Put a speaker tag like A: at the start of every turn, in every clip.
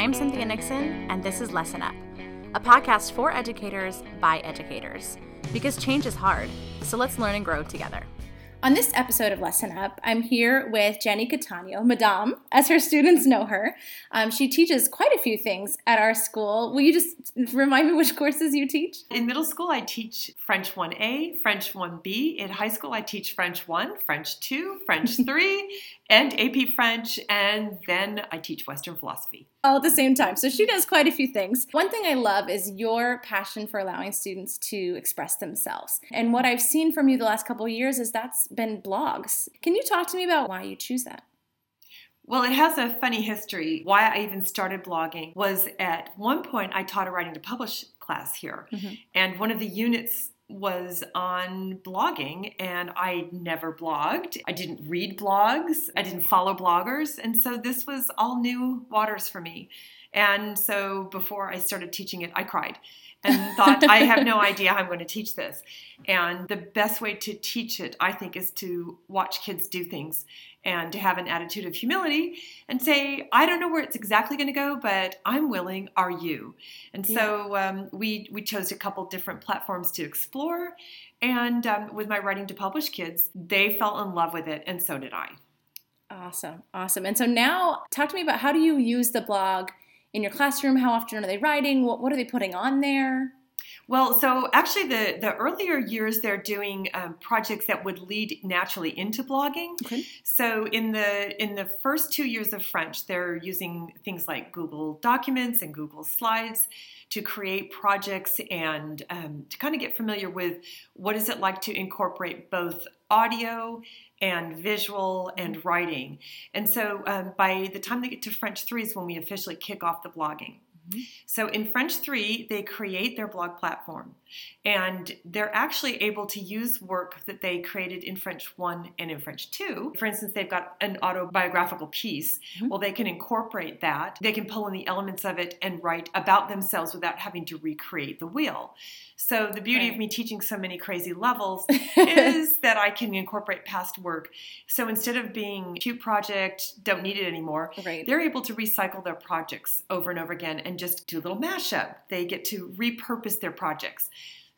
A: I'm Cynthia Nixon, and this is Lesson Up, a podcast for educators by educators. Because change is hard, so let's learn and grow together. On this episode of Lesson Up, I'm here with Jenny Cattaneo, Madame, as her students know her. Um, she teaches quite a few things at our school. Will you just remind me which courses you teach?
B: In middle school, I teach French 1A, French 1B. In high school, I teach French 1, French 2, French 3, and AP French, and then I teach Western philosophy.
A: All at the same time. So she does quite a few things. One thing I love is your passion for allowing students to express themselves. And what I've seen from you the last couple of years is that's been blogs. Can you talk to me about why you choose that?
B: Well, it has a funny history. Why I even started blogging was at one point I taught a writing to publish class here. Mm-hmm. And one of the units was on blogging and I never blogged. I didn't read blogs. I didn't follow bloggers. And so this was all new waters for me. And so before I started teaching it, I cried and thought, I have no idea how I'm going to teach this. And the best way to teach it, I think, is to watch kids do things and to have an attitude of humility and say, I don't know where it's exactly going to go, but I'm willing. Are you? And so um, we we chose a couple different platforms to explore, and um, with my writing to publish kids, they fell in love with it, and so did I.
A: Awesome, awesome. And so now, talk to me about how do you use the blog in your classroom? How often are they writing? What what are they putting on there?
B: Well, so actually, the, the earlier years they're doing um, projects that would lead naturally into blogging. Okay. So in the in the first two years of French, they're using things like Google Documents and Google Slides to create projects and um, to kind of get familiar with what is it like to incorporate both audio and visual and writing. And so um, by the time they get to French 3 is when we officially kick off the blogging. Mm-hmm. So in French 3, they create their blog platform and they're actually able to use work that they created in French 1 and in French 2. For instance, they've got an autobiographical piece. Mm-hmm. Well, they can incorporate that. They can pull in the elements of it and write about themselves without having to recreate the wheel. So the beauty right. of me teaching so many crazy levels is that I can incorporate past work. So instead of being cute project, don't need it anymore, right. they're able to recycle their projects over and over again and just do a little mashup. They get to repurpose their projects.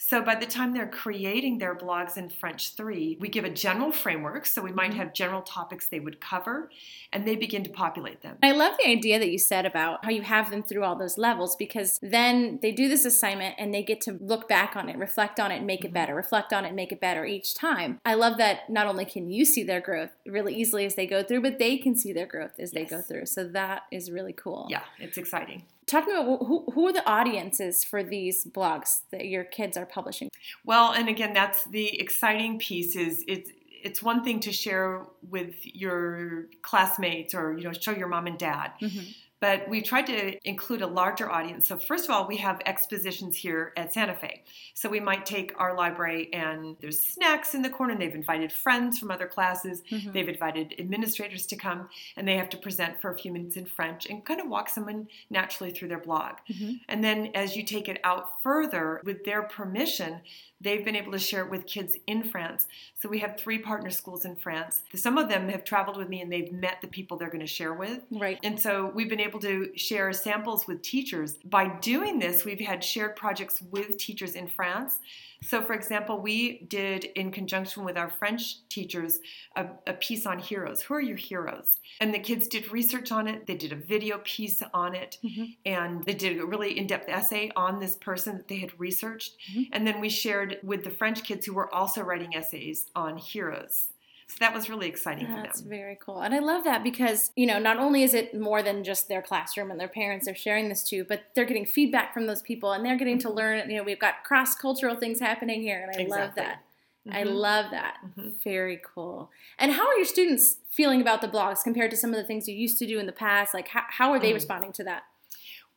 B: So by the time they're creating their blogs in French 3, we give a general framework. So we might mm-hmm. have general topics they would cover, and they begin to populate them.
A: I love the idea that you said about how you have them through all those levels because then they do this assignment and they get to look back on it, reflect on it, make it mm-hmm. better, reflect on it, make it better each time. I love that not only can you see their growth really easily as they go through, but they can see their growth as yes. they go through. So that is really cool.
B: Yeah, it's exciting
A: talk to me about who, who are the audiences for these blogs that your kids are publishing?
B: Well and again that's the exciting piece is it's it's one thing to share with your classmates or you know show your mom and dad. Mm-hmm but we tried to include a larger audience. So, first of all, we have expositions here at Santa Fe. So, we might take our library and there's snacks in the corner, and they've invited friends from other classes, mm-hmm. they've invited administrators to come, and they have to present for a few minutes in French and kind of walk someone naturally through their blog. Mm-hmm. And then, as you take it out further, with their permission, they've been able to share it with kids in France. So we have three partner schools in France. Some of them have traveled with me and they've met the people they're going to share with.
A: Right.
B: And so we've been able to share samples with teachers. By doing this, we've had shared projects with teachers in France. So, for example, we did in conjunction with our French teachers a, a, piece on heroes. Who are your heroes? And the kids did research on it. They did a video piece on it, mm-hmm. and they did a really in-depth essay on this person that they had researched. Mm-hmm. And then we shared with the French kids who were also writing essays on heroes. So that was really exciting
A: That's
B: for them.
A: That's very cool. And I love that because, you know, not only is it more than just their classroom and their parents are sharing this to, but they're getting feedback from those people and they're getting to mm-hmm. learn, you know, we've got cross cultural things happening here. And I exactly. love that. Mm-hmm. I love that. Mm-hmm. Very cool. And how are your students feeling about the blogs compared to some of the things you used to do in the past? Like, how, how are they mm. responding to that?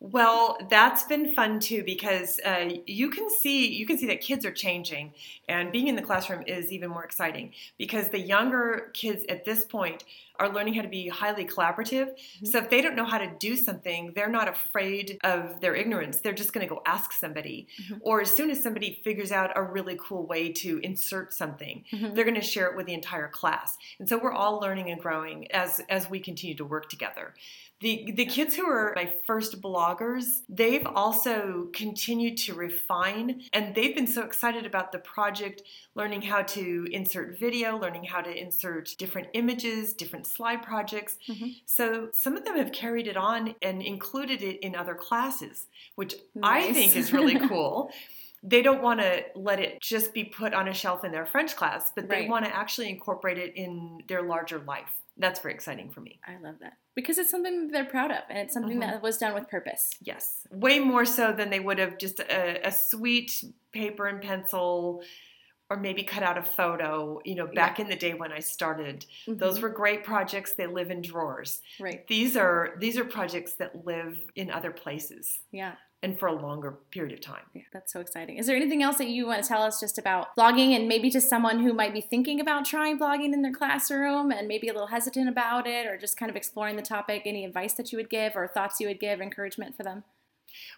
B: Well, that's been fun too because uh, you can see you can see that kids are changing, and being in the classroom is even more exciting because the younger kids at this point are learning how to be highly collaborative. Mm-hmm. So if they don't know how to do something, they're not afraid of their ignorance. They're just going to go ask somebody. Mm-hmm. Or as soon as somebody figures out a really cool way to insert something, mm-hmm. they're going to share it with the entire class. And so we're all learning and growing as as we continue to work together. the the kids who are my first bloggers, they've also continued to refine and they've been so excited about the project, learning how to insert video, learning how to insert different images, different slide projects. Mm-hmm. So some of them have carried it on and included it in other classes, which nice. I think is really cool they don't want to let it just be put on a shelf in their French class, but they want to actually incorporate it in their larger life. That's very exciting for me.
A: I love that because it's something they're proud of and it's something mm-hmm. that was done with purpose.
B: Yes, way more so than they would have just a, a sweet paper and pencil or maybe cut out a photo you know back yeah. in the day when i started mm-hmm. those were great projects they live in drawers
A: right
B: these are these are projects that live in other places
A: yeah
B: and for a longer period of time.
A: Yeah, that's so exciting. Is there anything else that you want to tell us just about blogging and maybe to someone who might be thinking about trying blogging in their classroom and maybe a little hesitant about it or just kind of exploring the topic? Any advice that you would give or thoughts you would give, encouragement for them?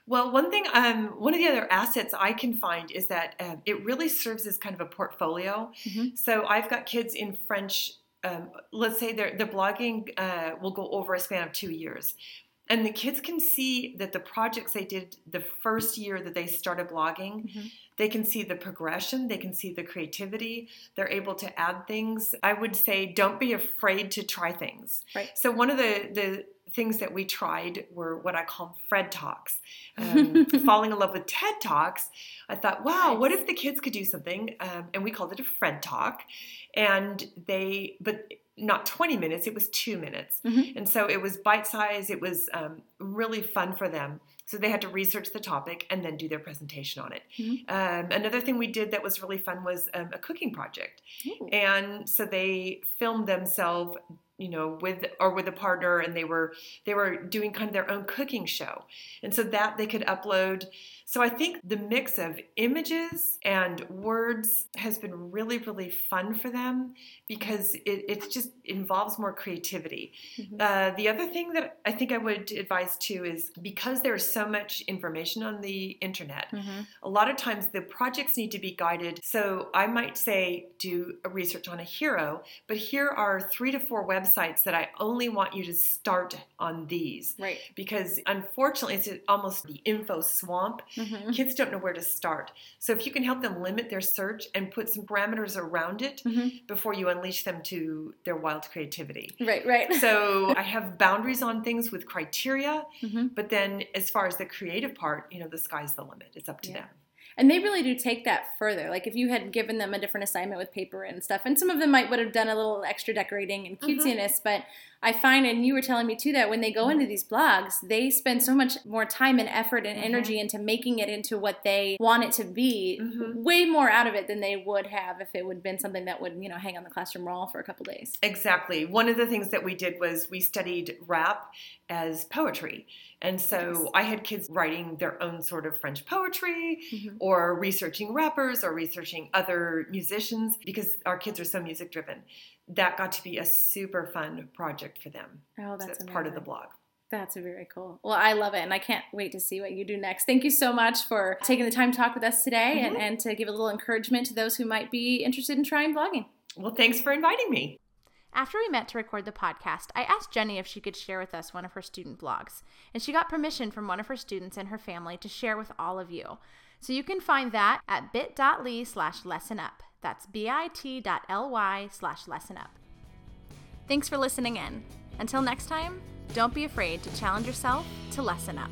B: Well, one thing, um, one of the other assets I can find is that um, it really serves as kind of a portfolio. Mm-hmm. So I've got kids in French. Um, let's say their the blogging uh, will go over a span of two years and the kids can see that the projects they did the first year that they started blogging mm-hmm. they can see the progression they can see the creativity they're able to add things i would say don't be afraid to try things
A: right
B: so one of the the things that we tried were what I call Fred Talks. Um, falling in love with TED Talks, I thought, wow, nice. what if the kids could do something? Um, and we called it a Fred Talk. And they, but not 20 minutes, it was two minutes. Mm-hmm. And so it was bite size, it was um, really fun for them. So they had to research the topic and then do their presentation on it. Mm-hmm. Um, another thing we did that was really fun was um, a cooking project. Ooh. And so they filmed themselves you know with or with a partner and they were they were doing kind of their own cooking show and so that they could upload so I think the mix of images and words has been really, really fun for them because it, it just involves more creativity. Mm-hmm. Uh, the other thing that I think I would advise too is because there's so much information on the internet, mm-hmm. a lot of times the projects need to be guided. So I might say, do a research on a hero, but here are three to four websites that I only want you to start on these.
A: Right.
B: Because unfortunately, it's almost the info swamp. Mm-hmm. Kids don't know where to start. So if you can help them limit their search and put some parameters around it mm-hmm. before you unleash them to their wild creativity.
A: Right, right.
B: so I have boundaries on things with criteria, mm-hmm. but then as far as the creative part, you know, the sky's the limit. It's up to yeah. them
A: and they really do take that further like if you had given them a different assignment with paper and stuff and some of them might would have done a little extra decorating and mm-hmm. cutesiness but I find, and you were telling me too, that when they go into these blogs, they spend so much more time and effort and mm-hmm. energy into making it into what they want it to be, mm-hmm. way more out of it than they would have if it would have been something that would, you know, hang on the classroom wall for a couple days.
B: Exactly. One of the things that we did was we studied rap as poetry. And so yes. I had kids writing their own sort of French poetry mm-hmm. or researching rappers or researching other musicians because our kids are so music driven that got to be a super fun project for them.
A: Oh, that's,
B: so that's part of the blog.
A: That's very cool. Well, I love it, and I can't wait to see what you do next. Thank you so much for taking the time to talk with us today mm-hmm. and, and to give a little encouragement to those who might be interested in trying blogging.
B: Well, thanks for inviting me.
A: After we met to record the podcast, I asked Jenny if she could share with us one of her student blogs, and she got permission from one of her students and her family to share with all of you. So you can find that at bit.ly slash lesson up. That's bit.ly slash lesson up. Thanks for listening in. Until next time, don't be afraid to challenge yourself to lesson up.